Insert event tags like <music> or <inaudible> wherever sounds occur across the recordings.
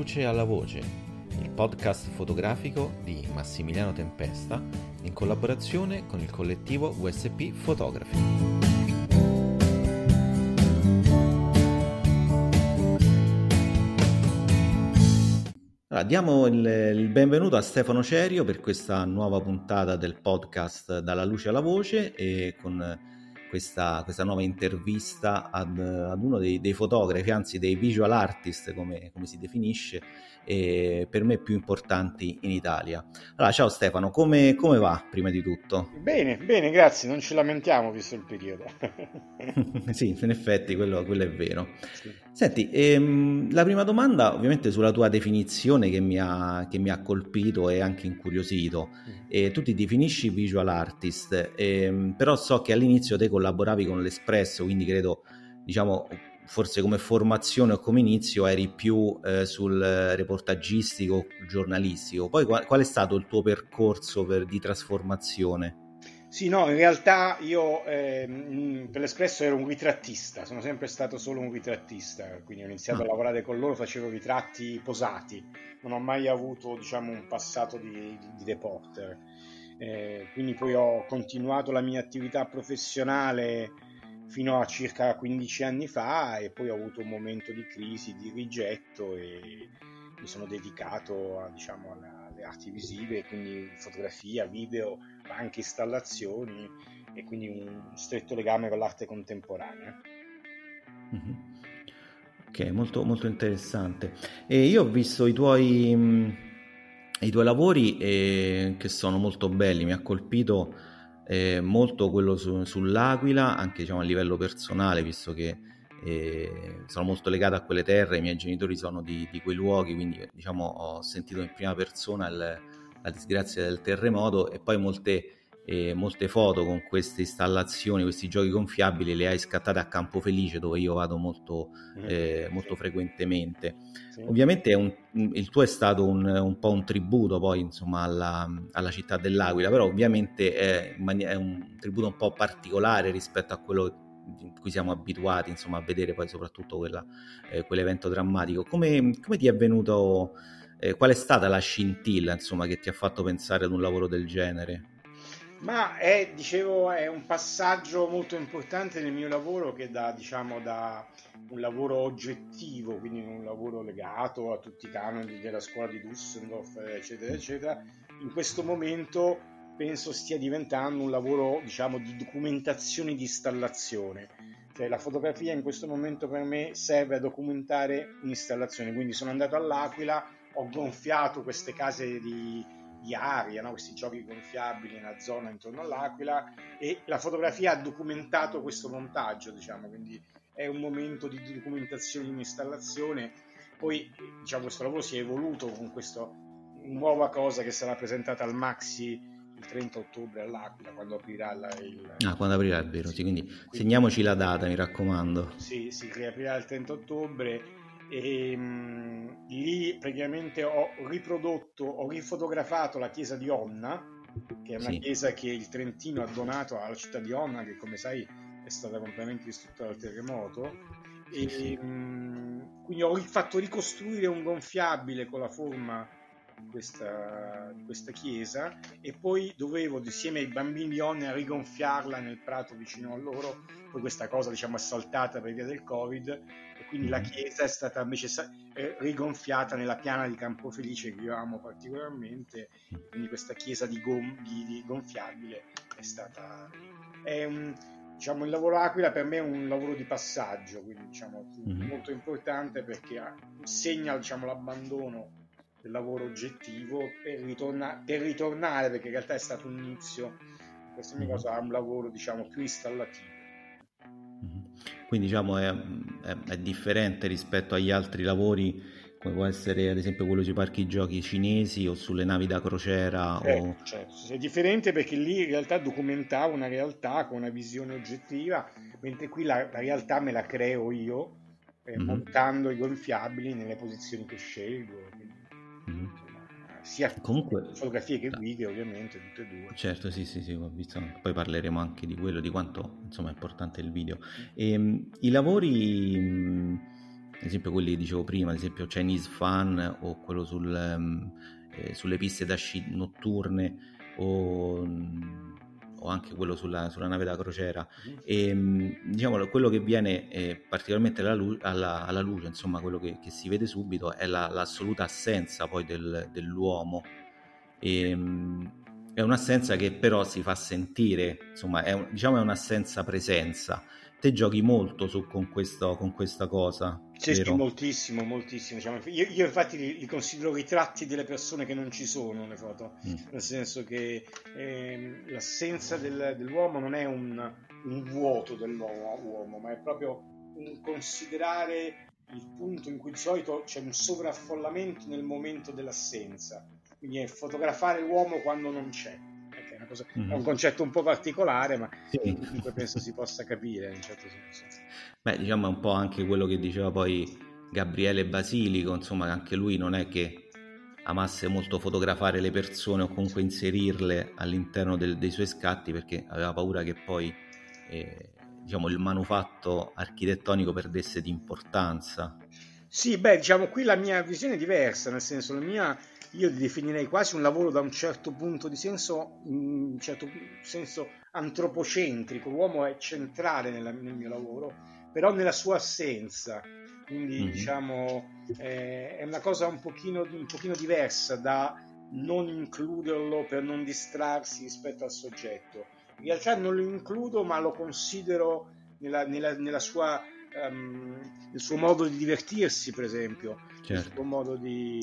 luce alla voce, il podcast fotografico di Massimiliano Tempesta in collaborazione con il collettivo USP Photography. Allora, diamo il, il, benvenuto a Stefano Cerio per questa nuova puntata del podcast Dalla luce alla voce e con questa, questa nuova intervista ad, ad uno dei, dei, fotografi, anzi dei visual artist come, come si definisce, e per me più importanti in Italia. Allora, ciao Stefano, come, come, va prima di tutto? Bene, bene, grazie, non ci lamentiamo visto il periodo. <laughs> sì, in effetti quello, quello è vero. Sì. Senti, ehm, la prima domanda ovviamente sulla tua definizione che mi ha, che mi ha colpito e anche incuriosito. Mm. Eh, tu ti definisci visual artist, ehm, però so che all'inizio te collaboravi con l'Espresso, quindi credo, diciamo, forse come formazione o come inizio eri più eh, sul reportagistico, giornalistico. Poi qual, qual, è stato il tuo percorso per, di trasformazione? Sì, no, in realtà io eh, per l'Espresso ero un ritrattista, sono sempre stato solo un ritrattista, quindi ho iniziato ah. a lavorare con loro, facevo ritratti posati, non ho mai avuto diciamo, un passato di, di reporter. Eh, quindi poi ho continuato la mia attività professionale fino a circa 15 anni fa e poi ho avuto un momento di crisi, di rigetto e mi sono dedicato a, diciamo, alle arti visive, quindi fotografia, video, ma anche installazioni e quindi un stretto legame con l'arte contemporanea. Mm-hmm. Ok, molto, molto interessante. E io ho visto i tuoi, i tuoi lavori eh, che sono molto belli, mi ha colpito eh, molto quello su, sull'Aquila, anche diciamo, a livello personale, visto che eh, sono molto legato a quelle terre, i miei genitori sono di, di quei luoghi, quindi diciamo, ho sentito in prima persona il, la disgrazia del terremoto e poi molte e molte foto con queste installazioni, questi giochi gonfiabili le hai scattate a Campo Felice dove io vado molto, mm. eh, molto frequentemente. Sì. Ovviamente un, il tuo è stato un, un, po' un tributo poi insomma alla, alla città dell'Aquila, però ovviamente è, è, un tributo un po' particolare rispetto a quello in cui siamo abituati insomma, a vedere poi soprattutto quella, eh, quell'evento drammatico. Come, come ti è venuto, eh, qual è stata la scintilla insomma, che ti ha fatto pensare ad un lavoro del genere? Ma è, dicevo, è un passaggio molto importante nel mio lavoro che da, diciamo, da un lavoro oggettivo, quindi un lavoro legato a tutti i canoni della scuola di Düsseldorf, eccetera, eccetera, in questo momento penso stia diventando un lavoro, diciamo, di documentazione di installazione. Cioè, la fotografia in questo momento per me serve a documentare un'installazione, quindi sono andato all'Aquila, ho gonfiato queste case di di aria, no? questi giochi gonfiabili nella zona intorno all'Aquila e la fotografia ha documentato questo montaggio, diciamo, quindi è un momento di documentazione di un'installazione. Poi diciamo, questo lavoro si è evoluto con questa nuova cosa che sarà presentata al Maxi il 30 ottobre all'Aquila quando aprirà la, il... Ah, quando aprirà, è vero, sì, quindi, quindi segniamoci la data, mi raccomando. Sì, si riaprirà il 30 ottobre e mh, lì praticamente ho riprodotto, ho rifotografato la chiesa di Onna, che è una sì. chiesa che il Trentino ha donato alla città di Onna, che come sai è stata completamente distrutta dal terremoto. Sì, e, sì. Mh, quindi ho fatto ricostruire un gonfiabile con la forma questa, questa chiesa e poi dovevo insieme ai bambini di Onna rigonfiarla nel prato vicino a loro poi questa cosa diciamo assaltata per via del covid e quindi la mhm. chiesa è stata invece rigonfiata nella piana di Campofelice che io amo particolarmente quindi questa chiesa di, gom- di, di gonfiabile è stata è un, diciamo il lavoro Aquila per me è un lavoro di passaggio quindi diciamo mm-hmm. molto importante perché segna diciamo l'abbandono del lavoro oggettivo per, ritorna- per ritornare perché in realtà è stato un inizio in questo mio mhm. caso a un lavoro diciamo più installativo quindi diciamo è, è, è, differente rispetto agli altri lavori come può essere ad esempio quello sui parchi giochi cinesi o sulle navi da crociera. Certo, o... certo. è differente perché lì in realtà documentavo una realtà con una visione oggettiva, mentre qui la, la realtà me la creo io eh, mm-hmm. montando i gonfiabili nelle posizioni che scelgo. Mm-hmm sia Comunque, fotografie che video ovviamente tutte e due. Certo sì sì sì ho visto poi parleremo anche di quello di quanto insomma è importante il video. E, ehm, i lavori ad esempio quelli che dicevo prima, ad esempio Chinese Fan o quello sul, eh, sulle piste da sci notturne o, o anche quello sulla, sulla, nave da crociera. Mm-hmm. E, mm, diciamo, quello che viene eh, particolarmente alla, lu- alla, alla, luce, insomma, quello che, che, si vede subito è la, l'assoluta assenza poi del, dell'uomo. E, mm, è un'assenza che però si fa sentire, insomma, è, un, diciamo, è un'assenza presenza te giochi molto su, con, questo, con questa cosa. Sì, sì, moltissimo, moltissimo. Diciamo. Io, io, infatti li, li, considero ritratti delle persone che non ci sono le foto, mm. nel senso che eh, l'assenza del, dell'uomo non è un, un vuoto dell'uomo, ma è proprio un considerare il punto in cui di solito c'è un sovraffollamento nel momento dell'assenza. Quindi è fotografare l'uomo quando non c'è cosa, mm-hmm. è un concetto un po' particolare, ma sì. comunque penso si possa capire in un certo senso. Beh, diciamo è un po' anche quello che diceva poi Gabriele Basilico, insomma, anche lui non è che amasse molto fotografare le persone o comunque inserirle all'interno del, dei suoi scatti perché aveva paura che poi eh, diciamo, il manufatto architettonico perdesse di importanza. Sì, beh, diciamo qui la mia visione è diversa, nel senso la mia io definirei quasi un lavoro da un certo punto di senso, un certo senso antropocentrico, l'uomo è centrale nella, nel mio lavoro, però nella sua assenza, quindi mm-hmm. diciamo eh, è una cosa un pochino, un pochino diversa da non includerlo per non distrarsi rispetto al soggetto. In realtà non lo includo, ma lo considero nella, nella, nella sua um, il suo modo di divertirsi, per esempio, certo. il suo modo di...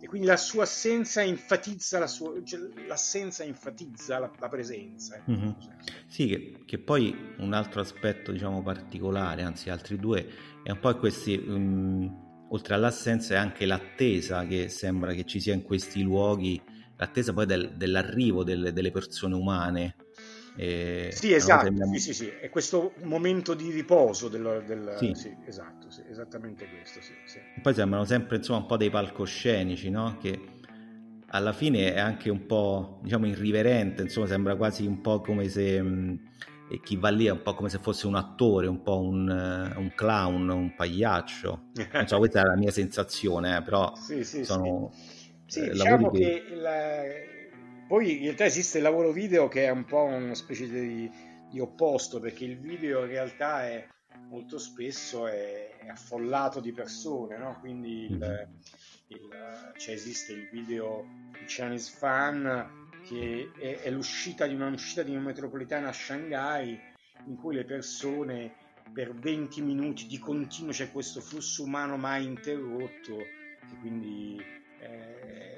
e quindi la sua assenza enfatizza la sua... Cioè, l'assenza enfatizza la, la presenza. Mm-hmm. Sì, che, che, poi un altro aspetto, diciamo, particolare, anzi altri due, è un po' questi... Um, oltre all'assenza è anche l'attesa che sembra che ci sia in questi luoghi, l'attesa poi del, dell'arrivo delle, delle persone umane sì, esatto, sembra... sì, sì, sì, è questo momento di riposo del... del... Sì. sì. esatto, sì, esattamente questo, sì, sì. Poi sembrano sempre insomma un po' dei palcoscenici, no? Che alla fine è anche un po', diciamo, irriverente, insomma sembra quasi un po' come se... Mh, chi va lì è un po' come se fosse un attore, un po' un, un clown, un pagliaccio. So, questa è la mia sensazione, eh, però sì, sì, sono sì. Sì, diciamo che, che la, poi in realtà esiste il lavoro video che è un po' una specie di, di opposto, perché il video in realtà è molto spesso è, è affollato di persone, no? quindi il, mm-hmm. il, cioè esiste il video di Chinese Fan che è, è l'uscita di un'uscita di una metropolitana a Shanghai in cui le persone per 20 minuti di continuo c'è questo flusso umano mai interrotto che quindi eh,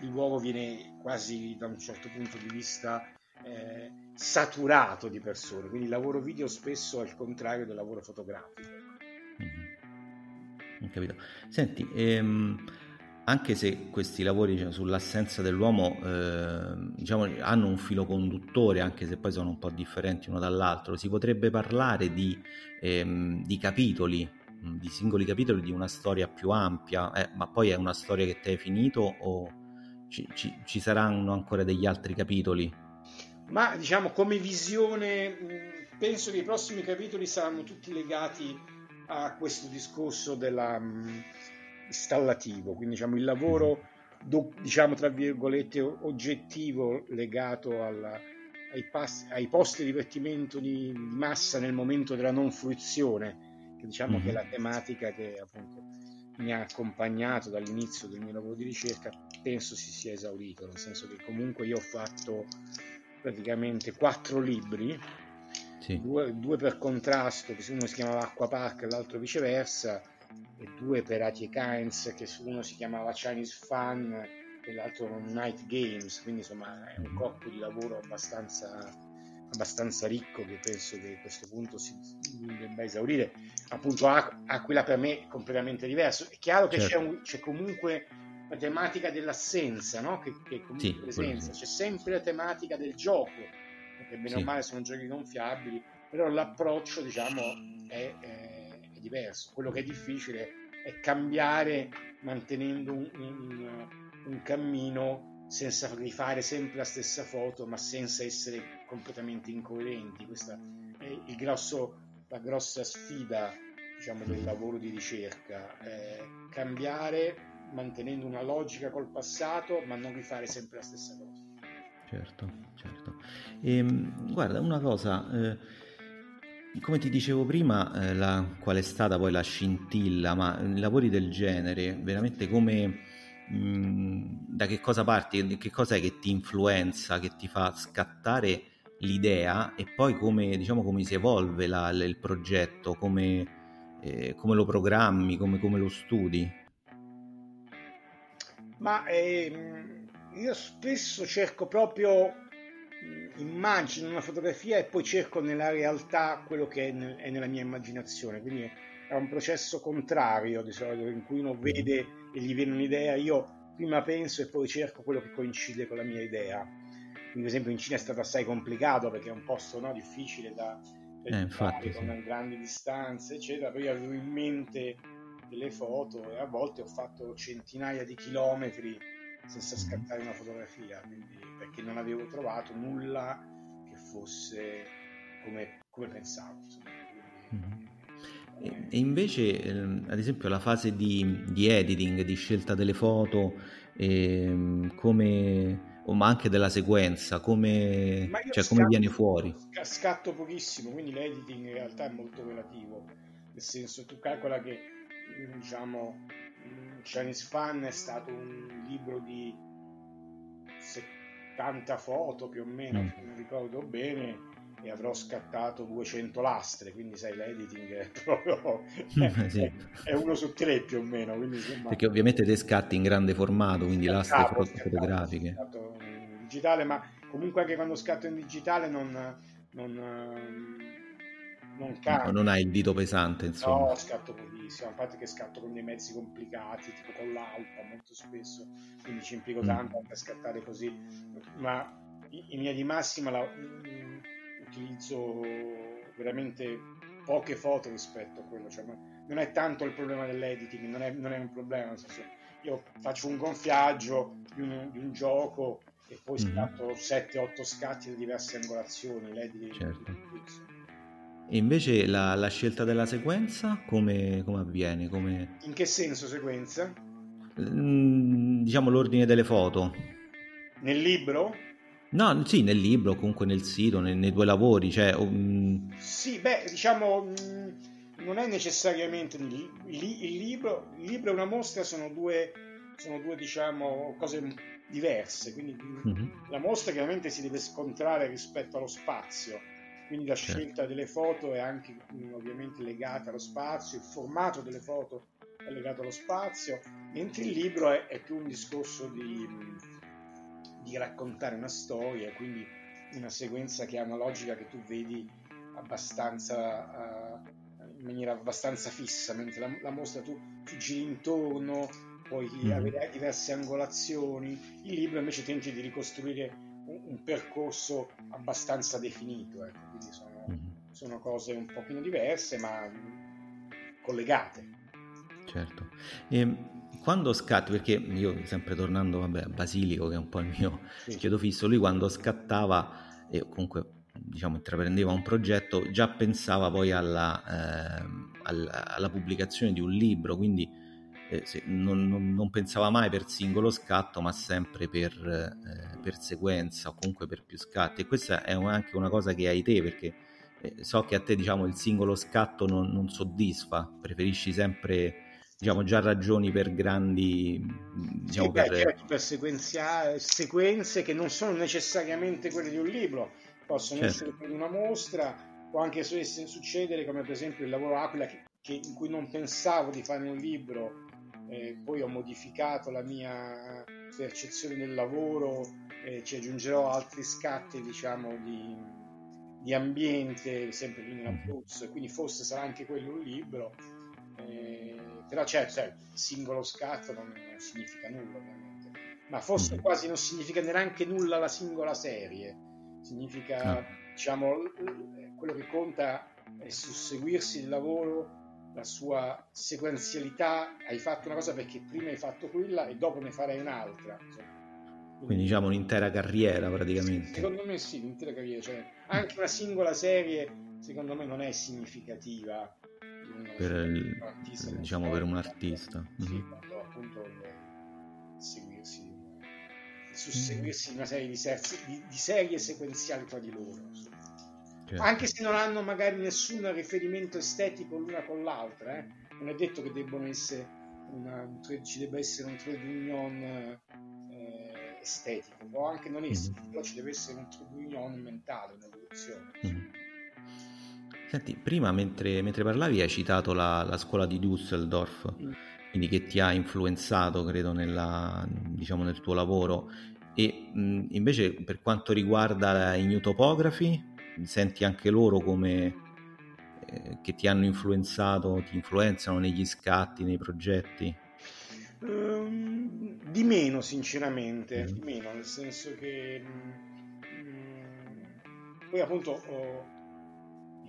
il luogo viene quasi da un certo punto di vista eh, saturato di persone, quindi il lavoro video spesso è il contrario del lavoro fotografico. Mm-hmm. capito. Senti, ehm, anche se questi lavori diciamo, sull'assenza dell'uomo eh, diciamo, hanno un filo conduttore, anche se poi sono un po' differenti uno dall'altro, si potrebbe parlare di, ehm, di capitoli di singoli capitoli di una storia più ampia, eh, ma poi è una storia che ti hai finito o ci, ci, ci, saranno ancora degli altri capitoli? Ma diciamo come visione, penso che i prossimi capitoli saranno tutti legati a questo discorso della, um, installativo, quindi diciamo il lavoro, do, diciamo tra virgolette, oggettivo legato alla, ai, pas- ai posti di divertimento di massa nel momento della non fruizione che diciamo mm-hmm. che è la tematica che appunto mi ha accompagnato dall'inizio del mio lavoro di ricerca, penso si sia esaurito, nel senso che comunque io ho fatto praticamente quattro libri, sì. due, due, per contrasto, che uno si chiamava Acqua Park e l'altro viceversa, e due per Atie Kynes, che uno si chiamava Chinese Fun e l'altro Night Games, quindi insomma è un mm-hmm. corpo di lavoro abbastanza abbastanza ricco che penso che a questo punto si debba esaurire. Appunto Aquila per me è completamente diverso. È chiaro che certo. c'è, un, c'è, comunque la tematica dell'assenza, no? che, che comunque sì, presenza, c'è sempre la tematica del gioco, perché bene sì. o male sono giochi gonfiabili, però l'approccio diciamo è, è, è, diverso. Quello che è difficile è cambiare mantenendo un, un, un cammino senza rifare sempre la stessa foto, ma senza essere completamente incoerenti. Questa è grosso, la grossa sfida diciamo, del lavoro di ricerca, eh, cambiare mantenendo una logica col passato, ma non rifare sempre la stessa cosa. Certo, certo. E, ehm, guarda, una cosa, eh, come ti dicevo prima, eh, la, qual è stata poi la scintilla, ma lavori del genere, veramente come, mm, da che cosa parti, che cosa è che ti influenza, che ti fa scattare l'idea e poi come, diciamo, come si evolve la, il progetto, come, eh, come lo programmi, come, come, lo studi? Ma ehm, io spesso cerco proprio, immagino una fotografia e poi cerco nella realtà quello che è, nel, è nella mia immaginazione, quindi è un processo contrario di solito in cui uno vede e gli viene un'idea, io prima penso e poi cerco quello che coincide con la mia idea per esempio, in Cina è stato assai complicato perché è un posto no, difficile da eh, infatti, con sì. grandi distanze, eccetera. Poi avevo in mente delle foto e a volte ho fatto centinaia di chilometri senza mm-hmm. scattare una fotografia, quindi, perché non avevo trovato nulla che fosse come, come pensavo. Mm-hmm. E, e invece, ehm, ad esempio, la fase di, di, editing, di scelta delle foto, ehm, come ma anche della sequenza, come, cioè, scatto, come viene fuori? Scatto pochissimo, quindi l'editing in realtà è molto relativo, nel senso tu calcola che diciamo Chinese Fan è stato un libro di 70 foto più o meno, mm. se non ricordo bene, e avrò scattato 200 lastre, quindi sai l'editing è <laughs> proprio è, sì. è uno su tre più o meno. Insomma... Perché ovviamente te scatti in grande formato, quindi lastre scattato, fotografiche. Scatto in digitale, ma comunque anche quando scatto in digitale non, non, non cambia. non hai il dito pesante, insomma. No, scatto pochissimo, a parte che scatto con dei mezzi complicati, tipo con l'alpa molto spesso, quindi ci impiego mm. tanto per scattare così, ma in linea di massima la, utilizzo veramente poche foto rispetto a quello, cioè, non è tanto il problema dell'editing, non è, non è un problema, nel senso, io faccio un gonfiaggio di un, di un gioco e poi mm-hmm. scatto 7-8 scatti di diverse angolazioni, l'editing certo. E invece la, la, scelta della sequenza come, come avviene? Come... In che senso sequenza? Mm, diciamo l'ordine delle foto. Nel libro? No, sì, nel libro, comunque nel sito, nei, nei due lavori, cioè... Um... Sì, beh, diciamo, mh, non è necessariamente il, il, il, libro, il libro e una mostra sono due, sono due diciamo, cose diverse, quindi mm-hmm. la mostra chiaramente si deve scontrare rispetto allo spazio, quindi la certo. scelta delle foto è anche ovviamente legata allo spazio, il formato delle foto è legato allo spazio, mentre il libro è, è più un discorso di di raccontare una storia, quindi una sequenza che ha una logica che tu vedi abbastanza uh, in maniera abbastanza fissa, mentre la, la mostra tu ti giri intorno, puoi mm. avere diverse angolazioni, il libro invece tenti di ricostruire un, un percorso abbastanza definito, ecco. quindi sono, mm. sono cose un pochino diverse ma collegate. Certo. E ehm, quando scatti, perché io sempre tornando vabbè, a Basilico, che è un po' il mio sì. chiedo fisso, lui quando scattava e comunque diciamo intraprendeva un progetto, già pensava poi alla, eh, alla, alla pubblicazione di un libro, quindi eh, non, non, non, pensava mai per singolo scatto, ma sempre per, eh, per, sequenza o comunque per più scatti. E questa è anche una cosa che hai te, perché eh, so che a te diciamo il singolo scatto non, non soddisfa, preferisci sempre diciamo, già ragioni per grandi diciamo, sì, per... Beh, certo, per sequenze che non sono necessariamente quelle di un libro. Possono certo. essere per una mostra può anche succedere come per esempio il lavoro Aquila che, che in cui non pensavo di fare un libro eh, poi ho modificato la mia percezione del lavoro eh, ci aggiungerò altri scatti diciamo di, di ambiente sempre lì in Abruzzo quindi forse sarà anche quello un libro eh, però certo, cioè, singolo scatto non, non, significa nulla ovviamente, ma forse mm. quasi non significa neanche nulla la singola serie, significa. Ah. diciamo, quello che conta è susseguirsi il lavoro, la sua sequenzialità, hai fatto una cosa perché prima hai fatto quella e dopo ne farai un'altra. Quindi diciamo un'intera carriera praticamente. Sì, secondo me sì, un'intera carriera, cioè anche una singola serie secondo me non è significativa per, il, diciamo, per un artista. Sì, mm-hmm. quando appunto seguirsi, susseguirsi una serie di, ser- di, di serie sequenziali tra di loro. Certo. Anche se non hanno magari nessun riferimento estetico l'una con l'altra, eh? non è detto che debbano essere una, ci debba essere un trade union eh, estetico, può anche non essere, mm-hmm. però ci deve essere un trade union mentale, un'evoluzione. Mm-hmm. Senti, prima mentre, mentre, parlavi hai citato la, la scuola di Düsseldorf, mm. quindi che ti ha influenzato, credo, nella, diciamo, nel tuo lavoro. E mh, invece per quanto riguarda i new topografi, senti anche loro come eh, che ti hanno influenzato, ti influenzano negli scatti, nei progetti? Um, di meno, sinceramente, mm. di meno, nel senso che mh, mh, poi appunto ho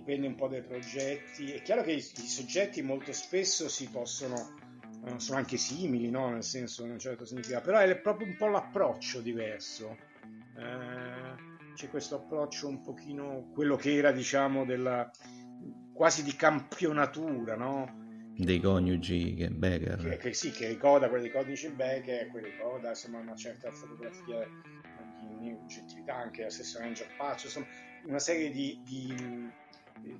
dipende un po' dai progetti. È chiaro che i, i soggetti molto spesso si possono, eh, sono anche simili, no? nel senso, in un certo significato, però è proprio un po' l'approccio diverso. Eh, c'è questo approccio un pochino, quello che era, diciamo, della, quasi di campionatura, no? dei coniugi che Becker che, che, sì, che ricorda quelli dei coniugi Becker che ricorda insomma una certa fotografia di, di oggettività anche la stessa Ranger Pazzo insomma una serie di, di, di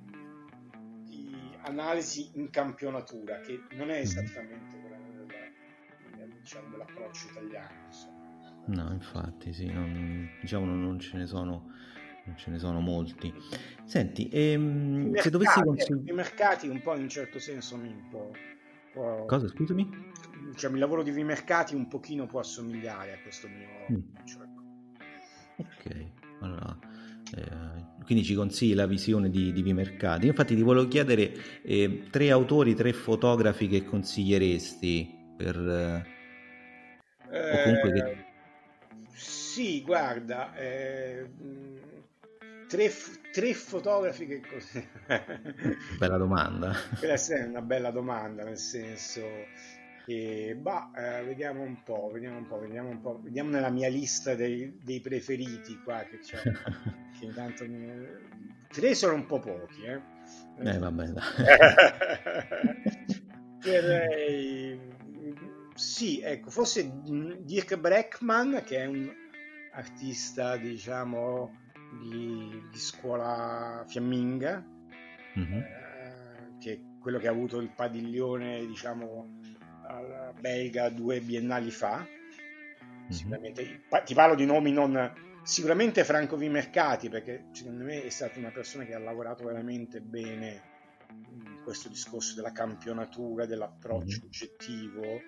analisi in campionatura, che non è mhm. esattamente quella della, diciamo, dell'approccio italiano. Insomma. No, infatti, sì, non, diciamo non ce ne sono non ce ne sono molti. Senti, ehm, mercati, se dovessi consigliare... I mercati un po' in un certo senso mi può, può... Cosa, scusami? Diciamo, il lavoro di Vimercati un pochino può assomigliare a questo mio... Mm. Cioè... Ok, quindi ci consigli la visione di, di Vimercati. Infatti ti volevo chiedere eh, tre autori, tre fotografi che consiglieresti per... Eh, comunque che... Sì, guarda, eh, tre, tre, fotografi che... bella domanda. <laughs> Questa è una bella domanda, nel senso e, bah, eh, vediamo un po', vediamo un po', vediamo un po', vediamo nella mia lista dei, dei preferiti qua che c'è. <laughs> che intanto mi... Tre sono un po' pochi, eh. Eh, vabbè. <laughs> Direi... Sì, ecco, forse Dirk Breckman, che è un artista, diciamo, di, di scuola fiamminga, mm-hmm. eh, che è quello che ha avuto il padiglione, diciamo, belga due biennali fa. Mm-hmm. Sicuramente, ti parlo di nomi non sicuramente Franco Vimercati perché secondo me è stata una persona che ha lavorato veramente bene in questo discorso della campionatura, dell'approccio mm-hmm. oggettivo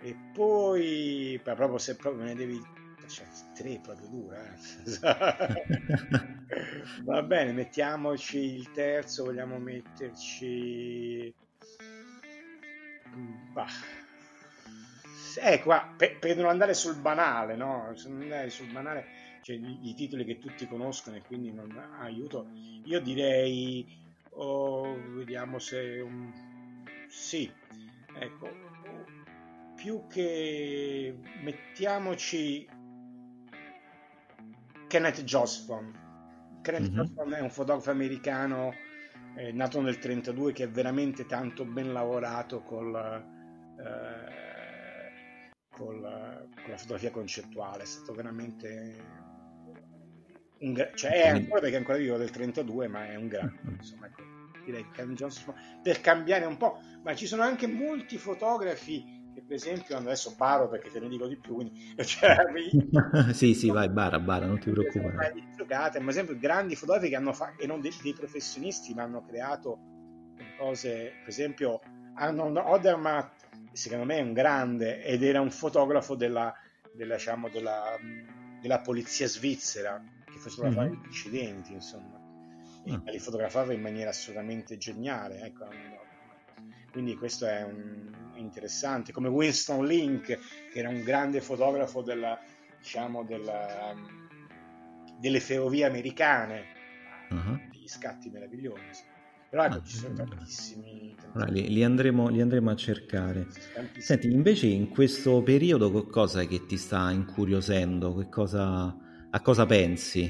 e poi proprio se proprio ne devi cioè, tre proprio dura eh. <laughs> va bene mettiamoci il terzo vogliamo metterci bah. Ecco, per, per, non andare sul banale, no? Se non andare sul banale, cioè i, i, titoli che tutti conoscono e quindi non aiuto, io direi, oh, vediamo se un... sì, ecco, più che mettiamoci Kenneth Jospon. Kenneth mm-hmm. Jospon è un fotografo americano eh, nato nel 32 che è veramente tanto ben lavorato col, eh, col, con la fotografia concettuale è stato veramente un, cioè è ancora perché è ancora vivo del 32 ma è un grande insomma ecco, direi che Johnson per cambiare un po' ma ci sono anche molti fotografi che per esempio adesso baro perché te ne dico di più quindi, <laughs> cioè, <laughs> sì sì vai bara bara non ti preoccupare. giocate ma esempio grandi fotografi che hanno fatto e non dei, dei, professionisti ma hanno creato cose per esempio Arnold Odermatt secondo me è un grande ed era un fotografo della, della, diciamo, della, della polizia svizzera che fotografava mm-hmm. gli incidenti insomma mm. li fotografava in maniera assolutamente geniale ecco quindi questo è un, interessante, come Winston Link, che era un grande fotografo della, diciamo, della, delle ferrovie americane, uh-huh. degli scatti meravigliosi. Però ecco, ah, ci sono tantissimi. Allora, li, li, andremo, li, andremo, a cercare. Senti, invece in questo periodo cosa è che ti sta incuriosendo? Cosa, a cosa pensi?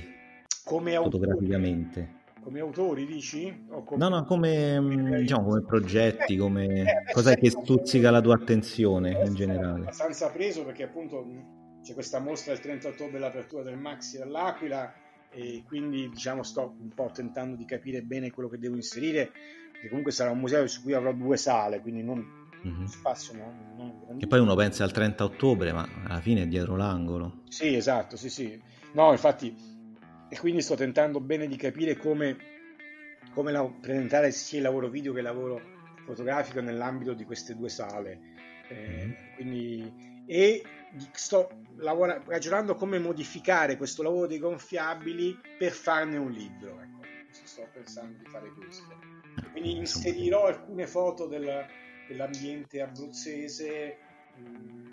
Come fotograficamente? come autori, dici? Come... No, no, come, mm, diciamo, come progetti, eh, come... Eh, cos'è che stuzzica la tua attenzione in generale? Abbastanza preso perché appunto mm, c'è questa mostra il 30 ottobre, l'apertura del Maxi all'Aquila e quindi diciamo sto un po' tentando di capire bene quello che devo inserire, che comunque sarà un museo su cui avrò due sale, quindi non mm-hmm. spazio non, non E poi uno pensa al 30 ottobre, ma alla fine è dietro l'angolo. Sì, esatto, sì, sì. No, infatti e quindi sto tentando bene di capire come, come la, presentare sia il lavoro video che il lavoro fotografico nell'ambito di queste due sale. Eh, mm-hmm. quindi, e sto lavora, ragionando come modificare questo lavoro dei gonfiabili per farne un libro. Ecco, sto pensando di fare questo. Quindi inserirò alcune foto del, dell'ambiente abruzzese. Mm,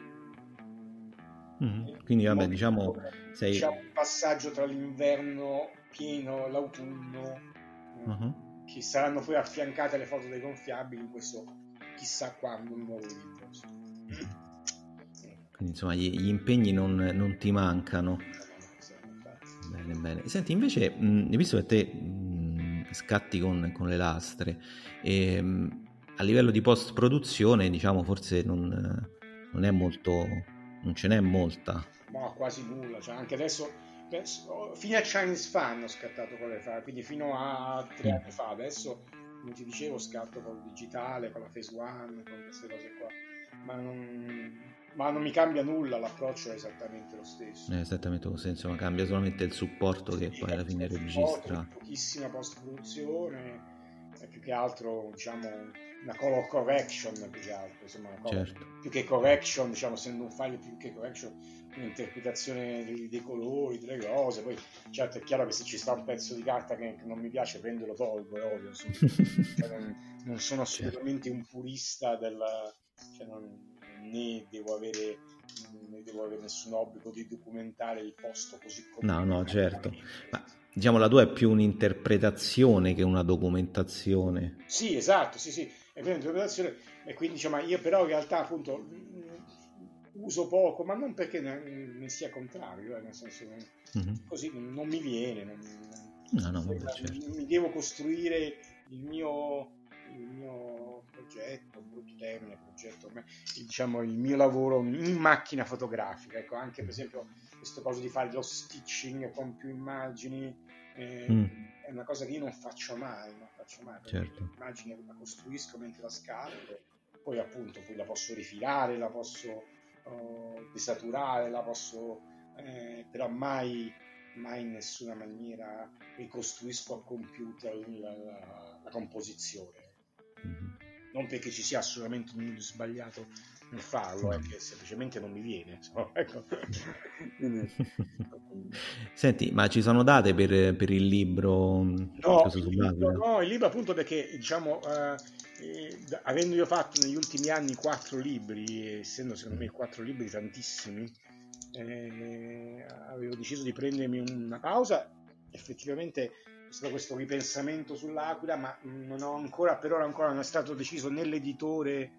Mm, quindi vabbè, diciamo, sei... C'è un passaggio tra l'inverno pieno e l'autunno uh-huh. che saranno poi affiancate alle foto dei gonfiabili in questo chissà quando un nuovo libro. Quindi insomma gli, gli impegni non, non, ti mancano. Bene, bene. Senti, invece, mh, visto che te mh, scatti con, con, le lastre, e, mh, a livello di post-produzione, diciamo, forse non, non è molto non ce n'è molta. No, quasi nulla, cioè anche adesso, adesso fino a Chinese Fan ho scattato con le fa, quindi fino a tre mm. anni fa, adesso come ti dicevo scatto con il digitale, con la Phase One, con queste cose qua, ma non, ma non mi cambia nulla, l'approccio è esattamente lo stesso. È esattamente lo stesso, ma cambia solamente il supporto che poi alla fine registra. Pochissima post-produzione, più che altro diciamo una color correction più che altro, insomma, color, certo. più che correction, diciamo, essendo un file più che correction, un'interpretazione dei, dei, colori, delle cose, poi certo è chiaro che se ci sta un pezzo di carta che, non mi piace prendo lo tolgo, è ovvio, insomma, <laughs> cioè non, non, sono certo. assolutamente un purista del, cioè non, né devo avere né devo avere nessun obbligo di documentare il posto così come no no certo ma diciamo la tua è più un'interpretazione che una documentazione sì esatto sì sì è quella interpretazione e quindi diciamo io però in realtà appunto mm, uso poco ma non perché ne, sia contrario eh, nel senso mm-hmm. così non mi viene non, no, no, vabbè, certo. mi devo costruire il mio, il mio progetto brutto termine progetto diciamo il mio lavoro in macchina fotografica ecco anche per esempio questo cosa di fare lo stitching con più immagini eh, mm. è una cosa che io non faccio mai no? faccio mai, certo. l'immagine la costruisco mentre la scarico, poi appunto poi la posso rifilare, la posso uh, desaturare, la posso, eh, però mai, mai in nessuna maniera ricostruisco a computer la, la, la composizione. Non perché ci sia assolutamente nulla sbagliato nel farlo, è che semplicemente non mi viene. <laughs> Insomma, ecco. <laughs> Senti, ma ci sono date per, per il libro? No il libro, no, il libro appunto perché, diciamo, uh, eh, avendo io fatto negli ultimi anni quattro libri, essendo secondo me quattro libri tantissimi, eh, avevo deciso di prendermi una pausa. Effettivamente stato questo ripensamento sull'Aquila, ma non ho ancora, per ora ancora non è stato deciso nell'editore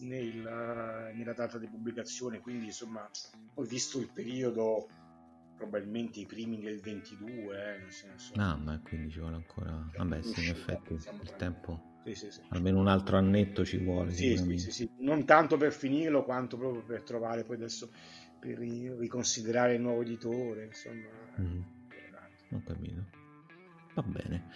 nel, nella data di pubblicazione, quindi insomma ho visto il periodo probabilmente i primi del 22, eh, nel senso... No, ma quindi ci vuole ancora... Vabbè, sì, in effetti il tempo... Sì, sì, sì. Almeno un altro annetto ci vuole. Sì, sì, sì, sì, non tanto per finirlo quanto proprio per trovare poi adesso, per riconsiderare il nuovo editore, insomma. Mm. Ho capito. Va bene.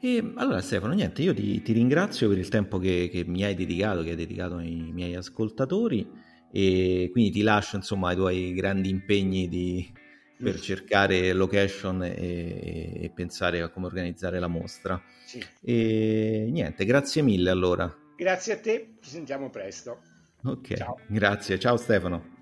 E allora Stefano, niente, io ti, ti ringrazio per il tempo che, che, mi hai dedicato, che hai dedicato ai miei ascoltatori e quindi ti lascio insomma ai tuoi grandi impegni di, per cercare location e, e, pensare a come organizzare la mostra. Sì. E niente, grazie mille allora. Grazie a te, ci sentiamo presto. Ok, ciao. grazie, ciao Stefano.